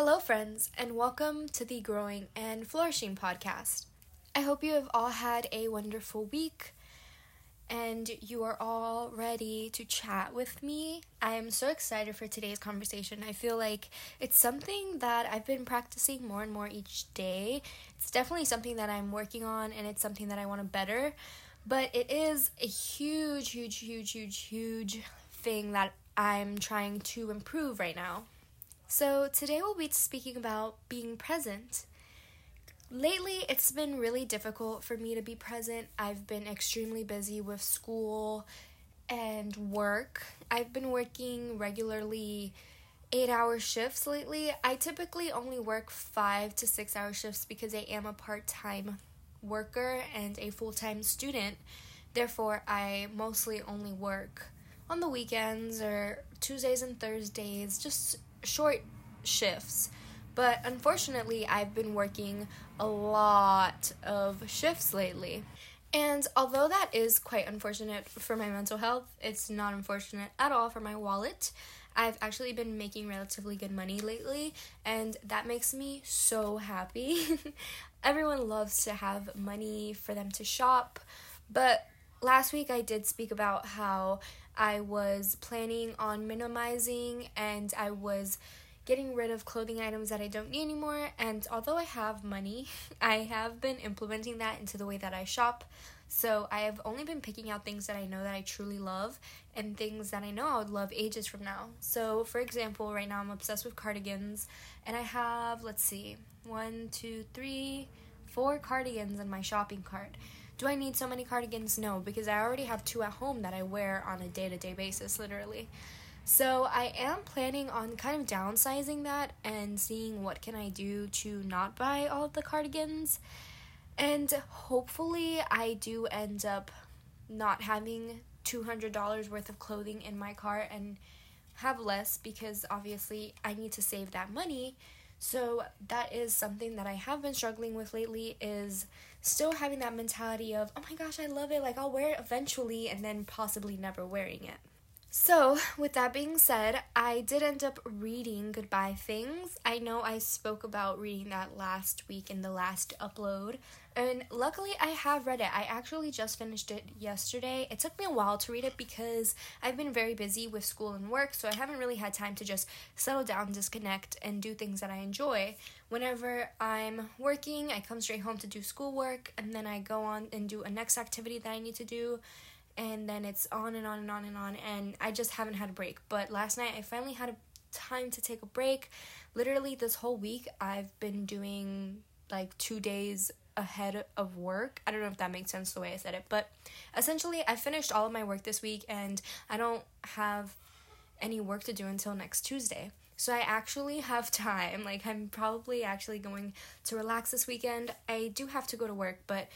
Hello, friends, and welcome to the Growing and Flourishing podcast. I hope you have all had a wonderful week and you are all ready to chat with me. I am so excited for today's conversation. I feel like it's something that I've been practicing more and more each day. It's definitely something that I'm working on and it's something that I want to better, but it is a huge, huge, huge, huge, huge thing that I'm trying to improve right now. So, today we'll be speaking about being present. Lately, it's been really difficult for me to be present. I've been extremely busy with school and work. I've been working regularly eight hour shifts lately. I typically only work five to six hour shifts because I am a part time worker and a full time student. Therefore, I mostly only work on the weekends or Tuesdays and Thursdays, just short shifts. But unfortunately, I've been working a lot of shifts lately. And although that is quite unfortunate for my mental health, it's not unfortunate at all for my wallet. I've actually been making relatively good money lately, and that makes me so happy. Everyone loves to have money for them to shop, but last week I did speak about how I was planning on minimizing and I was getting rid of clothing items that I don't need anymore. And although I have money, I have been implementing that into the way that I shop. So I have only been picking out things that I know that I truly love and things that I know I would love ages from now. So, for example, right now I'm obsessed with cardigans, and I have, let's see, one, two, three, four cardigans in my shopping cart. Do I need so many cardigans? No, because I already have two at home that I wear on a day to day basis, literally. So I am planning on kind of downsizing that and seeing what can I do to not buy all of the cardigans. And hopefully I do end up not having $200 worth of clothing in my cart and have less because obviously I need to save that money. So that is something that I have been struggling with lately is still having that mentality of, "Oh my gosh, I love it. Like I'll wear it eventually and then possibly never wearing it." So, with that being said, I did end up reading Goodbye Things. I know I spoke about reading that last week in the last upload, and luckily I have read it. I actually just finished it yesterday. It took me a while to read it because I've been very busy with school and work, so I haven't really had time to just settle down, disconnect, and do things that I enjoy. Whenever I'm working, I come straight home to do schoolwork, and then I go on and do a next activity that I need to do and then it's on and on and on and on and I just haven't had a break. But last night I finally had a time to take a break. Literally this whole week I've been doing like 2 days ahead of work. I don't know if that makes sense the way I said it, but essentially I finished all of my work this week and I don't have any work to do until next Tuesday. So I actually have time. Like I'm probably actually going to relax this weekend. I do have to go to work, but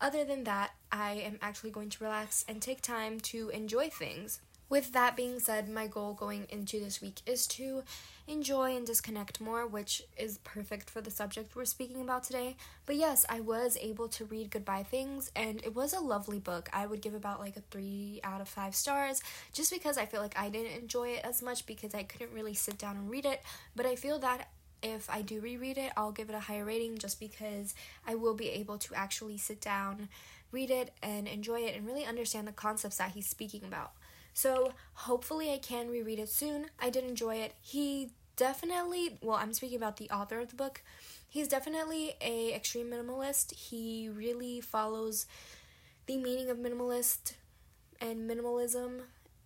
other than that, I am actually going to relax and take time to enjoy things. With that being said, my goal going into this week is to enjoy and disconnect more, which is perfect for the subject we're speaking about today. But yes, I was able to read Goodbye Things, and it was a lovely book. I would give about like a 3 out of 5 stars just because I feel like I didn't enjoy it as much because I couldn't really sit down and read it. But I feel that if I do reread it, I'll give it a higher rating just because I will be able to actually sit down, read it, and enjoy it and really understand the concepts that he's speaking about. So, hopefully, I can reread it soon. I did enjoy it. He definitely, well, I'm speaking about the author of the book. He's definitely a extreme minimalist. He really follows the meaning of minimalist and minimalism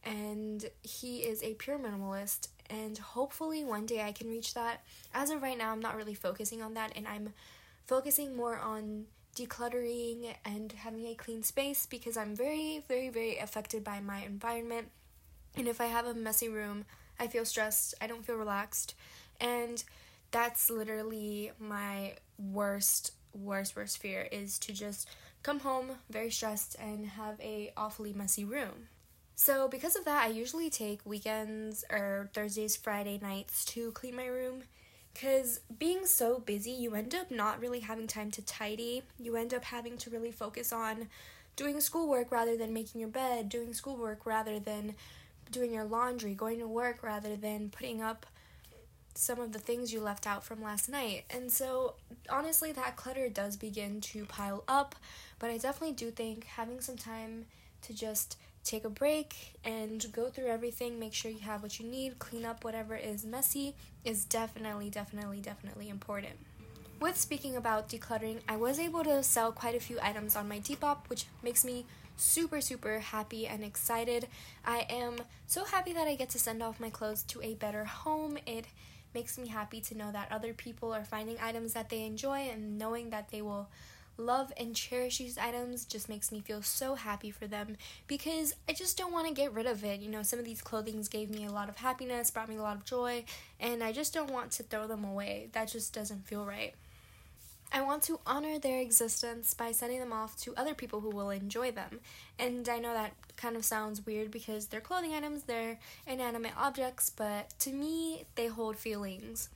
and he is a pure minimalist and hopefully one day I can reach that. As of right now, I'm not really focusing on that and I'm focusing more on decluttering and having a clean space because I'm very, very, very affected by my environment. And if I have a messy room, I feel stressed, I don't feel relaxed, and that's literally my worst, worst, worst fear is to just come home very stressed and have a awfully messy room. So, because of that, I usually take weekends or Thursdays, Friday nights to clean my room. Because being so busy, you end up not really having time to tidy. You end up having to really focus on doing schoolwork rather than making your bed, doing schoolwork rather than doing your laundry, going to work rather than putting up some of the things you left out from last night. And so, honestly, that clutter does begin to pile up, but I definitely do think having some time to just take a break and go through everything, make sure you have what you need, clean up whatever is messy is definitely, definitely, definitely important. With speaking about decluttering, I was able to sell quite a few items on my Depop, which makes me super, super happy and excited. I am so happy that I get to send off my clothes to a better home. It makes me happy to know that other people are finding items that they enjoy and knowing that they will love and cherish these items just makes me feel so happy for them because I just don't want to get rid of it. You know, some of these clothings gave me a lot of happiness, brought me a lot of joy, and I just don't want to throw them away. That just doesn't feel right. I want to honor their existence by sending them off to other people who will enjoy them. And I know that kind of sounds weird because they're clothing items, they're inanimate objects, but to me, they hold feelings.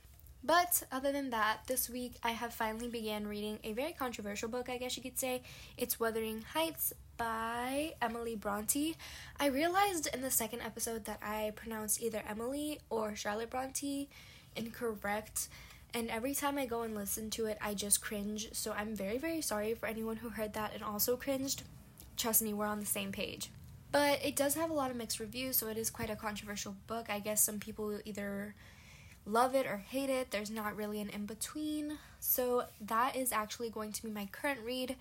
But other than that, this week I have finally began reading a very controversial book, I guess you could say. It's Wuthering Heights by Emily Bronte. I realized in the second episode that I pronounced either Emily or Charlotte Bronte incorrect. And every time I go and listen to it, I just cringe. So I'm very, very sorry for anyone who heard that and also cringed. Trust me, we're on the same page. But it does have a lot of mixed reviews, so it is quite a controversial book. I guess some people either love it or hate it. There's not really an in between. So that is actually going to be my current read.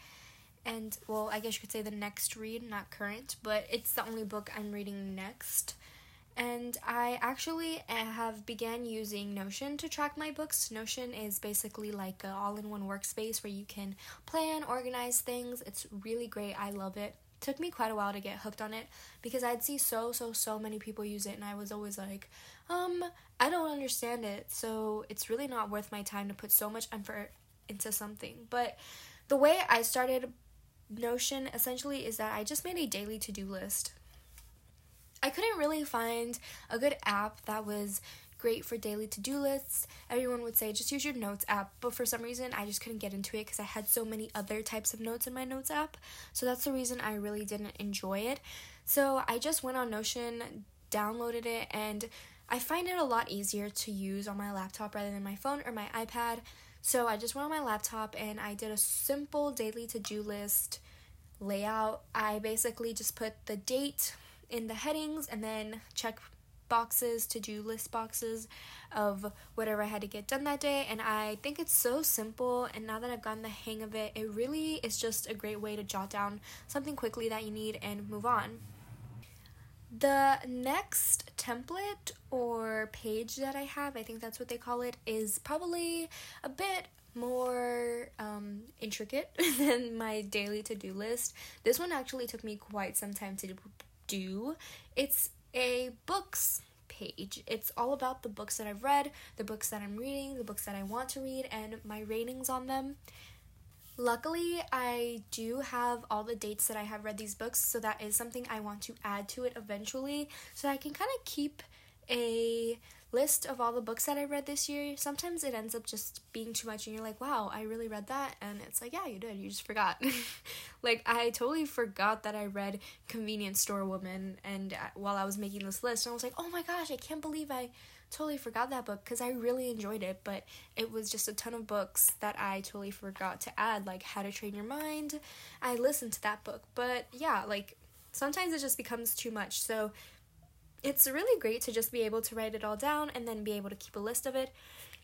And well, I guess you could say the next read, not current, but it's the only book I'm reading next. And I actually uh, have began using Notion to track my books. Notion is basically like an all-in-one workspace where you can plan, organize things. It's really great. I love it took me quite a while to get hooked on it because I'd see so so so many people use it and I was always like, um, I don't understand it. So it's really not worth my time to put so much effort into something. But the way I started Notion essentially is that I just made a daily to-do list. I couldn't really find a good app that was great for daily to do lists. Everyone would say just use your notes app, but for some reason I just couldn't get into it because I had so many other types of notes in my notes app. So that's the reason I really didn't enjoy it. So I just went on Notion, downloaded it, and I find it a lot easier to use on my laptop rather than my phone or my iPad. So I just went on my laptop and I did a simple daily to do list layout. I basically just put the date in the headings and then check boxes, to do list boxes of whatever I had to get done that day. And I think it's so simple. And now that I've gotten the hang of it, it really is just a great way to jot down something quickly that you need and move on. The next template or page that I have, I think that's what they call it, is probably a bit more um, intricate than my daily to do list. This one actually took me quite some time to do. It's a books page. It's all about the books that I've read, the books that I'm reading, the books that I want to read, and my ratings on them. Luckily, I do have all the dates that I have read these books, so that is something I want to add to it eventually, so I can kind of keep a list of all the books that I read this year, sometimes it ends up just being too much and you're like, wow, I really read that. And it's like, yeah, you did. You just forgot. like, I totally forgot that I read Convenience Store Woman and uh, while I was making this list, and I was like, oh my gosh, I can't believe I totally forgot that book because I really enjoyed it, but it was just a ton of books that I totally forgot to add, like How to Train Your Mind. I listened to that book, but yeah, like sometimes it just becomes too much. So it's really great to just be able to write it all down and then be able to keep a list of it.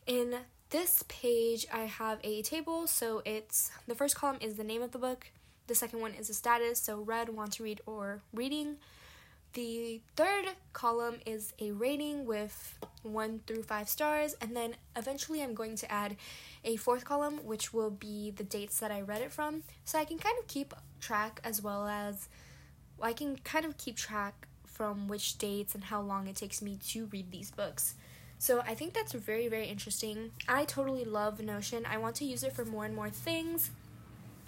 In this page, I have a table, so it's the first column is the name of the book, the second one is the status, so read, want to read, or reading. The third column is a rating with one through five stars, and then eventually I'm going to add a fourth column, which will be the dates that I read it from, so I can kind of keep track as well as I can kind of keep track from which dates and how long it takes me to read these books. So I think that's very, very interesting. I totally love Notion. I want to use it for more and more things.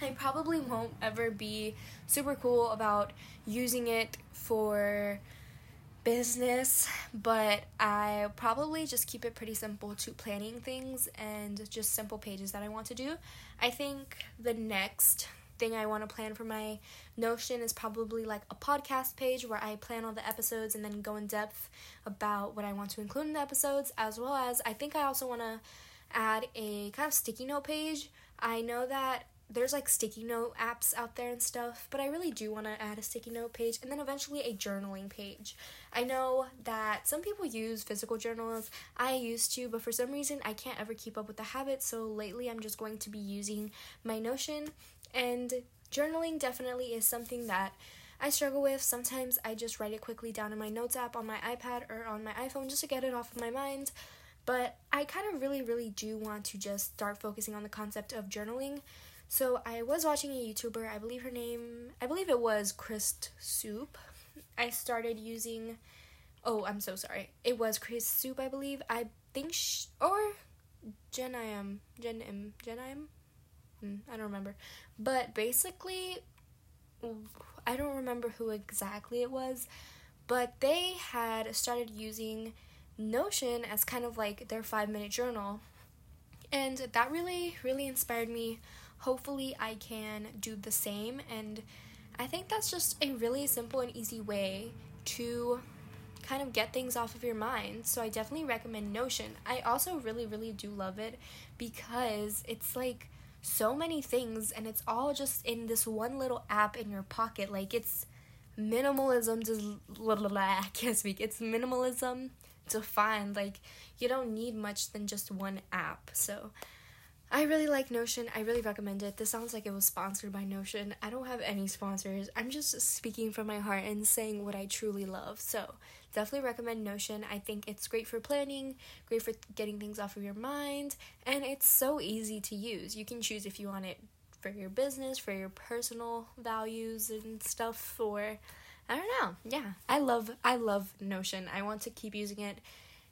I probably won't ever be super cool about using it for business, but I probably just keep it pretty simple to planning things and just simple pages that I want to do. I think the next thing I want to plan for my Notion is probably like a podcast page where I plan all the episodes and then go in depth about what I want to include in the episodes, as well as I think I also want to add a kind of sticky note page. I know that there's like sticky note apps out there and stuff, but I really do want to add a sticky note page and then eventually a journaling page. I know that some people use physical journals. I used to, but for some reason I can't ever keep up with the habit, so lately I'm just going to be using my Notion and journaling definitely is something that I struggle with. Sometimes I just write it quickly down in my notes app on my iPad or on my iPhone just to get it off of my mind. But I kind of really, really do want to just start focusing on the concept of journaling so I was watching a YouTuber, I believe her name, I believe it was Chris Soup. I started using, oh, I'm so sorry. It was Chris Soup, I believe. I think, she, or Jen I am, Jen M, Jen I am? Hmm, I don't remember. But basically, I don't remember who exactly it was, but they had started using Notion as kind of like their five minute journal. And that really, really inspired me hopefully I can do the same. And I think that's just a really simple and easy way to kind of get things off of your mind. So I definitely recommend Notion. I also really, really do love it because it's like so many things and it's all just in this one little app in your pocket. Like it's minimalism just I can't speak. It's minimalism defined. Like you don't need much than just one app. So I really like Notion. I really recommend it. This sounds like it was sponsored by Notion. I don't have any sponsors. I'm just speaking from my heart and saying what I truly love. So, definitely recommend Notion. I think it's great for planning, great for getting things off of your mind, and it's so easy to use. You can choose if you want it for your business, for your personal values and stuff or I don't know. Yeah. I love I love Notion. I want to keep using it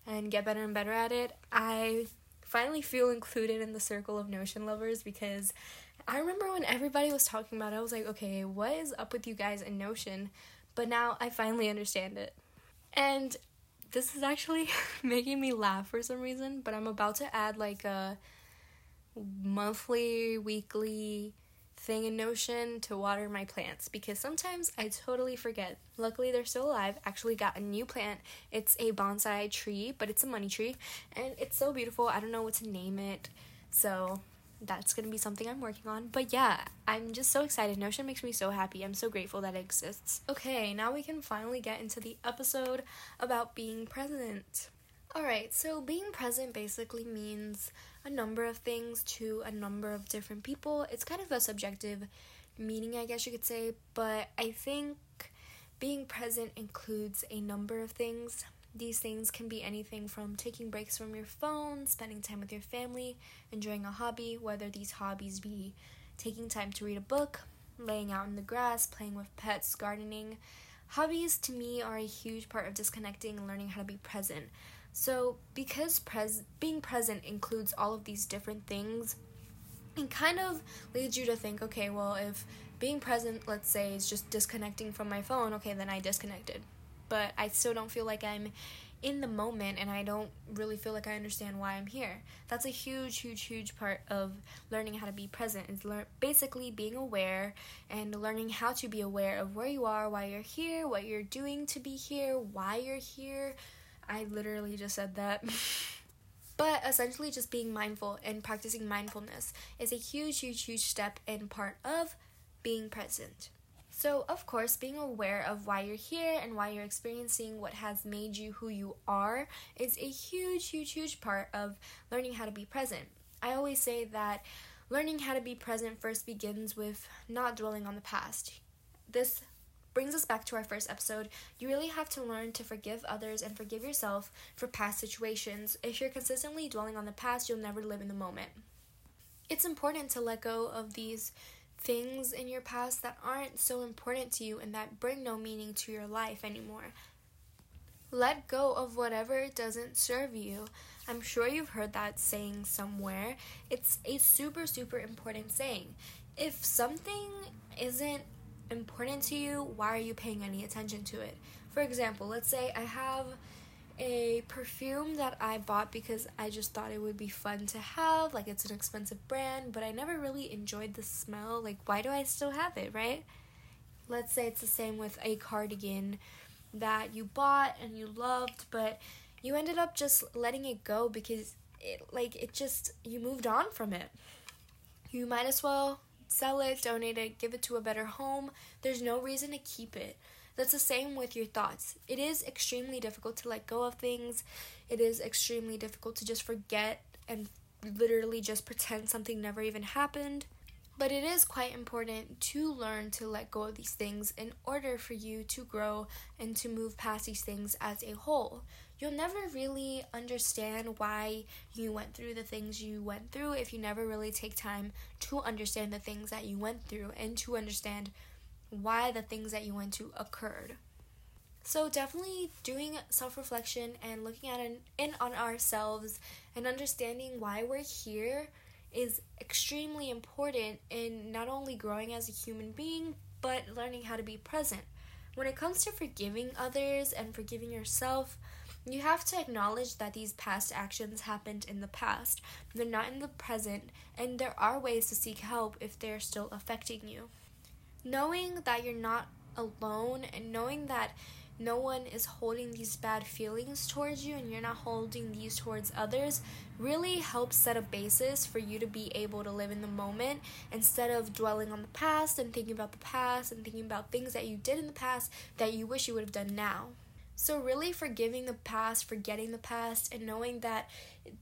and get better and better at it. I finally feel included in the circle of Notion lovers because I remember when everybody was talking about it, I was like, okay, what is up with you guys in Notion? But now I finally understand it. And this is actually making me laugh for some reason, but I'm about to add like a monthly, weekly thing in Notion to water my plants because sometimes I totally forget. Luckily, they're still alive. Actually, got a new plant. It's a bonsai tree, but it's a money tree, and it's so beautiful. I don't know what to name it, so that's gonna be something I'm working on. But yeah, I'm just so excited. Notion makes me so happy. I'm so grateful that it exists. Okay, now we can finally get into the episode about being present. Alright, so being present basically means a number of things to a number of different people. It's kind of a subjective meaning, I guess you could say, but I think being present includes a number of things. These things can be anything from taking breaks from your phone, spending time with your family, enjoying a hobby, whether these hobbies be taking time to read a book, laying out in the grass, playing with pets, gardening. Hobbies to me are a huge part of disconnecting and learning how to be present. So, because pres- being present includes all of these different things, it kind of leads you to think, okay, well, if being present, let's say, is just disconnecting from my phone, okay, then I disconnected. But I still don't feel like I'm in the moment and I don't really feel like I understand why I'm here. That's a huge, huge, huge part of learning how to be present is lear- basically being aware and learning how to be aware of where you are, why you're here, what you're doing to be here, why you're here, I literally just said that. but essentially, just being mindful and practicing mindfulness is a huge, huge, huge step and part of being present. So, of course, being aware of why you're here and why you're experiencing what has made you who you are is a huge, huge, huge part of learning how to be present. I always say that learning how to be present first begins with not dwelling on the past. This brings us back to our first episode. You really have to learn to forgive others and forgive yourself for past situations. If you're consistently dwelling on the past, you'll never live in the moment. It's important to let go of these things in your past that aren't so important to you and that bring no meaning to your life anymore. Let go of whatever doesn't serve you. I'm sure you've heard that saying somewhere. It's a super, super important saying. If something isn't important to you, why are you paying any attention to it? For example, let's say I have a perfume that I bought because I just thought it would be fun to have. Like, it's an expensive brand, but I never really enjoyed the smell. Like, why do I still have it, right? Let's say it's the same with a cardigan that you bought and you loved, but you ended up just letting it go because it, like, it just, you moved on from it. You might as well sell it, donate it, give it to a better home. There's no reason to keep it. That's the same with your thoughts. It is extremely difficult to let go of things. It is extremely difficult to just forget and literally just pretend something never even happened. But it is quite important to learn to let go of these things in order for you to grow and to move past these things as a whole. You'll never really understand why you went through the things you went through if you never really take time to understand the things that you went through and to understand why the things that you went to occurred. So definitely doing self-reflection and looking at an, in on ourselves and understanding why we're here is extremely important in not only growing as a human being but learning how to be present. When it comes to forgiving others and forgiving yourself, you have to acknowledge that these past actions happened in the past. They're not in the present, and there are ways to seek help if they're still affecting you knowing that you're not alone and knowing that no one is holding these bad feelings towards you and you're not holding these towards others really helps set a basis for you to be able to live in the moment instead of dwelling on the past and thinking about the past and thinking about things that you did in the past that you wish you would have done now. So, really forgiving the past, forgetting the past, and knowing that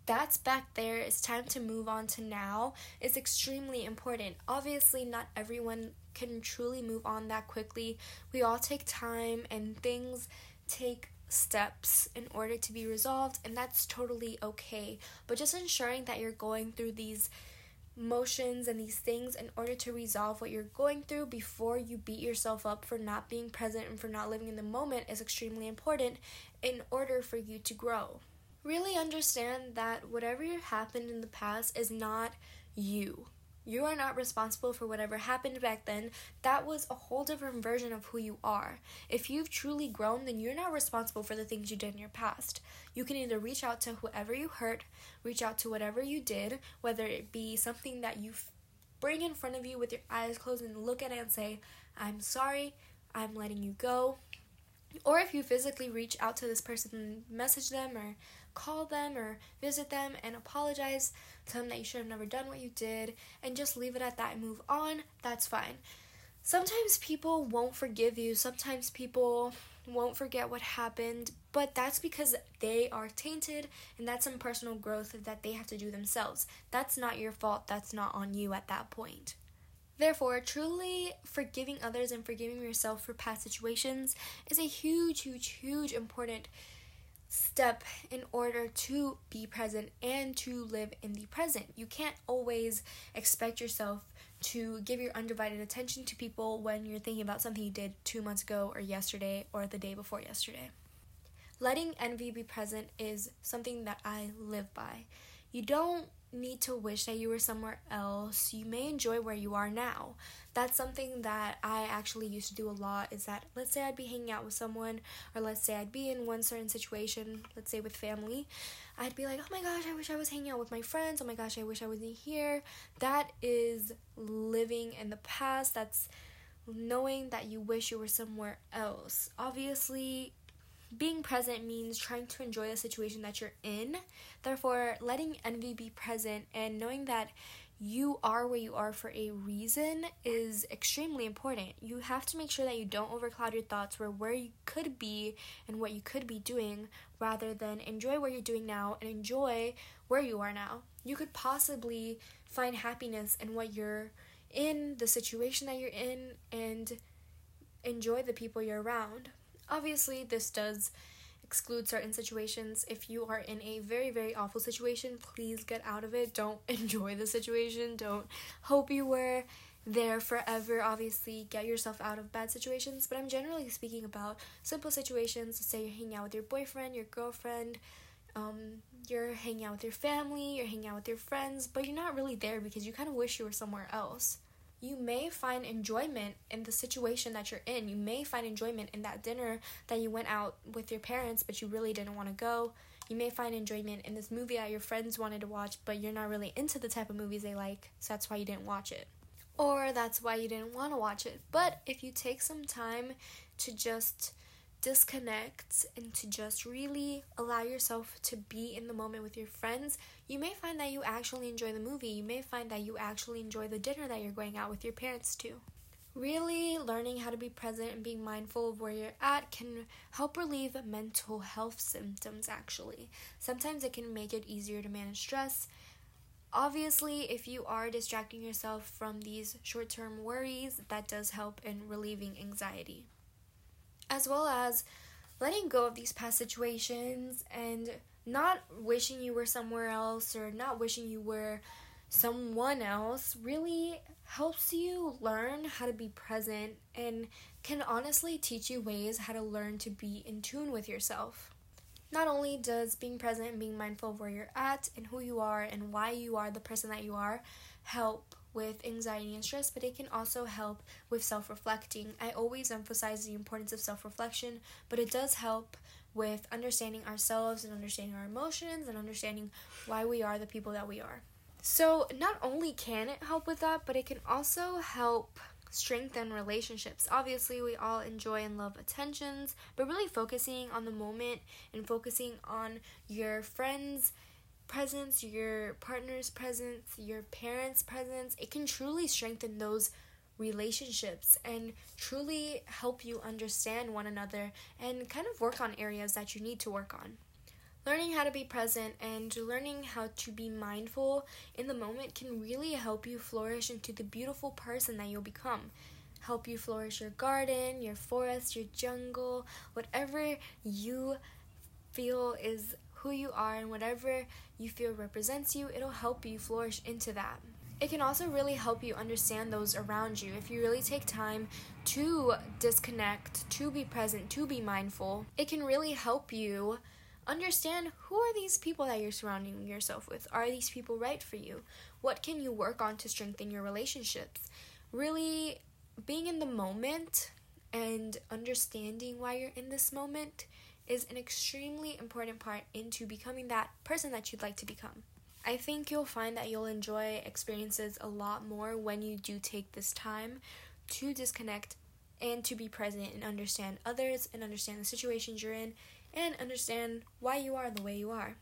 that's back there, it's time to move on to now is extremely important. Obviously, not everyone can truly move on that quickly. We all take time, and things take steps in order to be resolved, and that's totally okay. But just ensuring that you're going through these motions and these things in order to resolve what you're going through before you beat yourself up for not being present and for not living in the moment is extremely important in order for you to grow. Really understand that whatever happened in the past is not you. You are not responsible for whatever happened back then. That was a whole different version of who you are. If you've truly grown, then you're not responsible for the things you did in your past. You can either reach out to whoever you hurt, reach out to whatever you did, whether it be something that you bring in front of you with your eyes closed and look at it and say, I'm sorry, I'm letting you go. Or if you physically reach out to this person and message them or call them or visit them and apologize, tell them that you should have never done what you did, and just leave it at that and move on, that's fine. Sometimes people won't forgive you, sometimes people won't forget what happened, but that's because they are tainted and that's some personal growth that they have to do themselves. That's not your fault, that's not on you at that point. Therefore, truly forgiving others and forgiving yourself for past situations is a huge, huge, huge important step in order to be present and to live in the present. You can't always expect yourself to give your undivided attention to people when you're thinking about something you did two months ago or yesterday or the day before yesterday. Letting envy be present is something that I live by. You don't need to wish that you were somewhere else. You may enjoy where you are now. That's something that I actually used to do a lot is that let's say I'd be hanging out with someone or let's say I'd be in one certain situation, let's say with family, I'd be like, "Oh my gosh, I wish I was hanging out with my friends. Oh my gosh, I wish I wasn't here." That is living in the past. That's knowing that you wish you were somewhere else. Obviously, being present means trying to enjoy the situation that you're in. Therefore, letting envy be present and knowing that you are where you are for a reason is extremely important. You have to make sure that you don't overcloud your thoughts where where you could be and what you could be doing rather than enjoy what you're doing now and enjoy where you are now. You could possibly find happiness in what you're in, the situation that you're in, and enjoy the people you're around. Obviously, this does exclude certain situations. If you are in a very, very awful situation, please get out of it. Don't enjoy the situation. Don't hope you were there forever. Obviously, get yourself out of bad situations. But I'm generally speaking about simple situations. Say you're hanging out with your boyfriend, your girlfriend, um, you're hanging out with your family, you're hanging out with your friends, but you're not really there because you kind of wish you were somewhere else. You may find enjoyment in the situation that you're in. You may find enjoyment in that dinner that you went out with your parents, but you really didn't want to go. You may find enjoyment in this movie that your friends wanted to watch, but you're not really into the type of movies they like, so that's why you didn't watch it. Or that's why you didn't want to watch it. But if you take some time to just disconnect and to just really allow yourself to be in the moment with your friends, you may find that you actually enjoy the movie. You may find that you actually enjoy the dinner that you're going out with your parents to. Really learning how to be present and being mindful of where you're at can help relieve mental health symptoms, actually. Sometimes it can make it easier to manage stress. Obviously, if you are distracting yourself from these short term worries, that does help in relieving anxiety as well as letting go of these past situations and not wishing you were somewhere else or not wishing you were someone else really helps you learn how to be present and can honestly teach you ways how to learn to be in tune with yourself. Not only does being present and being mindful of where you're at and who you are and why you are the person that you are help with anxiety and stress, but it can also help with self reflecting. I always emphasize the importance of self reflection, but it does help with understanding ourselves and understanding our emotions and understanding why we are the people that we are. So, not only can it help with that, but it can also help strengthen relationships. Obviously, we all enjoy and love attentions, but really focusing on the moment and focusing on your friends presence, your partner's presence, your parents' presence, it can truly strengthen those relationships and truly help you understand one another and kind of work on areas that you need to work on. Learning how to be present and learning how to be mindful in the moment can really help you flourish into the beautiful person that you'll become. Help you flourish your garden, your forest, your jungle, whatever you feel is who you are and whatever you feel represents you, it'll help you flourish into that. It can also really help you understand those around you. If you really take time to disconnect, to be present, to be mindful, it can really help you understand who are these people that you're surrounding yourself with? Are these people right for you? What can you work on to strengthen your relationships? Really being in the moment and understanding why you're in this moment is an extremely important part into becoming that person that you'd like to become. I think you'll find that you'll enjoy experiences a lot more when you do take this time to disconnect and to be present and understand others and understand the situations you're in and understand why you are the way you are.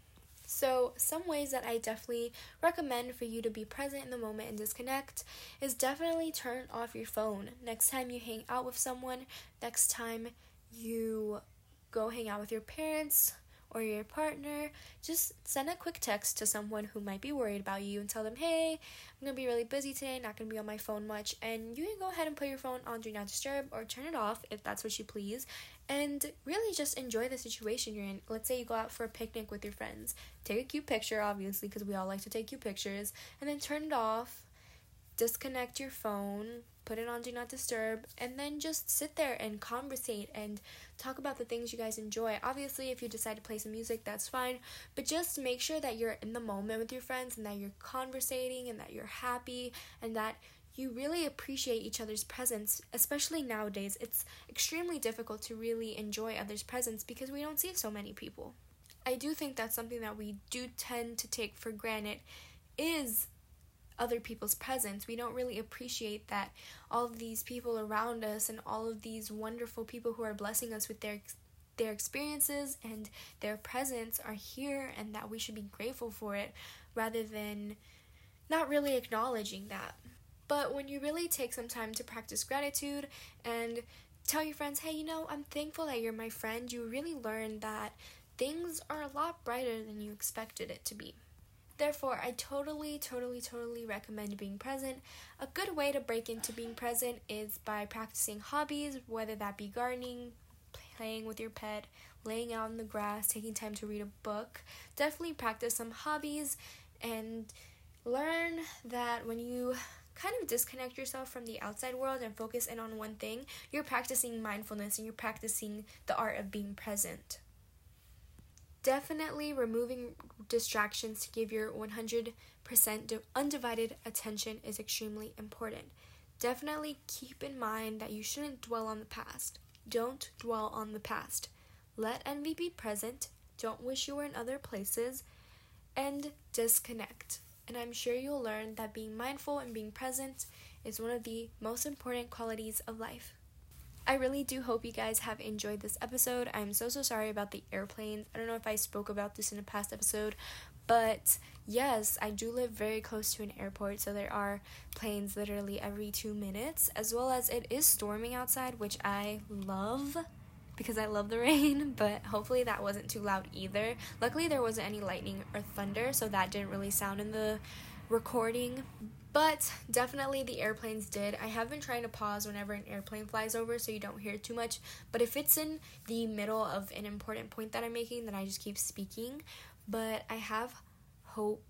So, some ways that I definitely recommend for you to be present in the moment and disconnect is definitely turn off your phone. Next time you hang out with someone, next time you go hang out with your parents or your partner, just send a quick text to someone who might be worried about you and tell them, hey, I'm gonna be really busy today, not gonna be on my phone much. And you can go ahead and put your phone on Do Not Disturb or turn it off if that's what you please. And really just enjoy the situation you're in. Let's say you go out for a picnic with your friends. Take a cute picture, obviously, because we all like to take cute pictures, and then turn it off disconnect your phone, put it on do not disturb, and then just sit there and conversate and talk about the things you guys enjoy. Obviously, if you decide to play some music, that's fine, but just make sure that you're in the moment with your friends and that you're conversating and that you're happy and that you really appreciate each other's presence, especially nowadays. It's extremely difficult to really enjoy others' presence because we don't see so many people. I do think that's something that we do tend to take for granted is other people's presence. We don't really appreciate that all of these people around us and all of these wonderful people who are blessing us with their their experiences and their presence are here and that we should be grateful for it rather than not really acknowledging that. But when you really take some time to practice gratitude and tell your friends, hey, you know, I'm thankful that you're my friend, you really learn that things are a lot brighter than you expected it to be. Therefore, I totally, totally, totally recommend being present. A good way to break into being present is by practicing hobbies, whether that be gardening, playing with your pet, laying out in the grass, taking time to read a book. Definitely practice some hobbies and learn that when you kind of disconnect yourself from the outside world and focus in on one thing, you're practicing mindfulness and you're practicing the art of being present. Definitely removing distractions to give your 100% undivided attention is extremely important. definitely keep in mind that you shouldn't dwell on the past. Don't dwell on the past. Let envy be present. Don't wish you were in other places. And disconnect. And I'm sure you'll learn that being mindful and being present is one of the most important qualities of life. I really do hope you guys have enjoyed this episode. I'm so, so sorry about the airplanes. I don't know if I spoke about this in a past episode, but yes, I do live very close to an airport, so there are planes literally every two minutes, as well as it is storming outside, which I love because I love the rain, but hopefully that wasn't too loud either. Luckily, there wasn't any lightning or thunder, so that didn't really sound in the recording. But definitely the airplanes did. I have been trying to pause whenever an airplane flies over so you don't hear too much. But if it's in the middle of an important point that I'm making, then I just keep speaking. But I have hope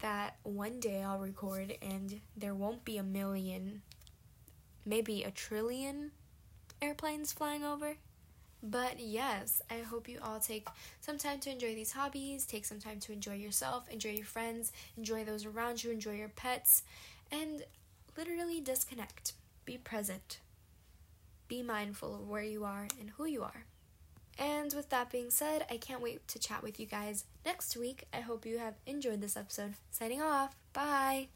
that one day I'll record and there won't be a million, maybe a trillion airplanes flying over. But yes, I hope you all take some time to enjoy these hobbies, take some time to enjoy yourself, enjoy your friends, enjoy those around you, enjoy your pets, and literally disconnect. Be present. Be mindful of where you are and who you are. And with that being said, I can't wait to chat with you guys next week. I hope you have enjoyed this episode. Signing off. Bye.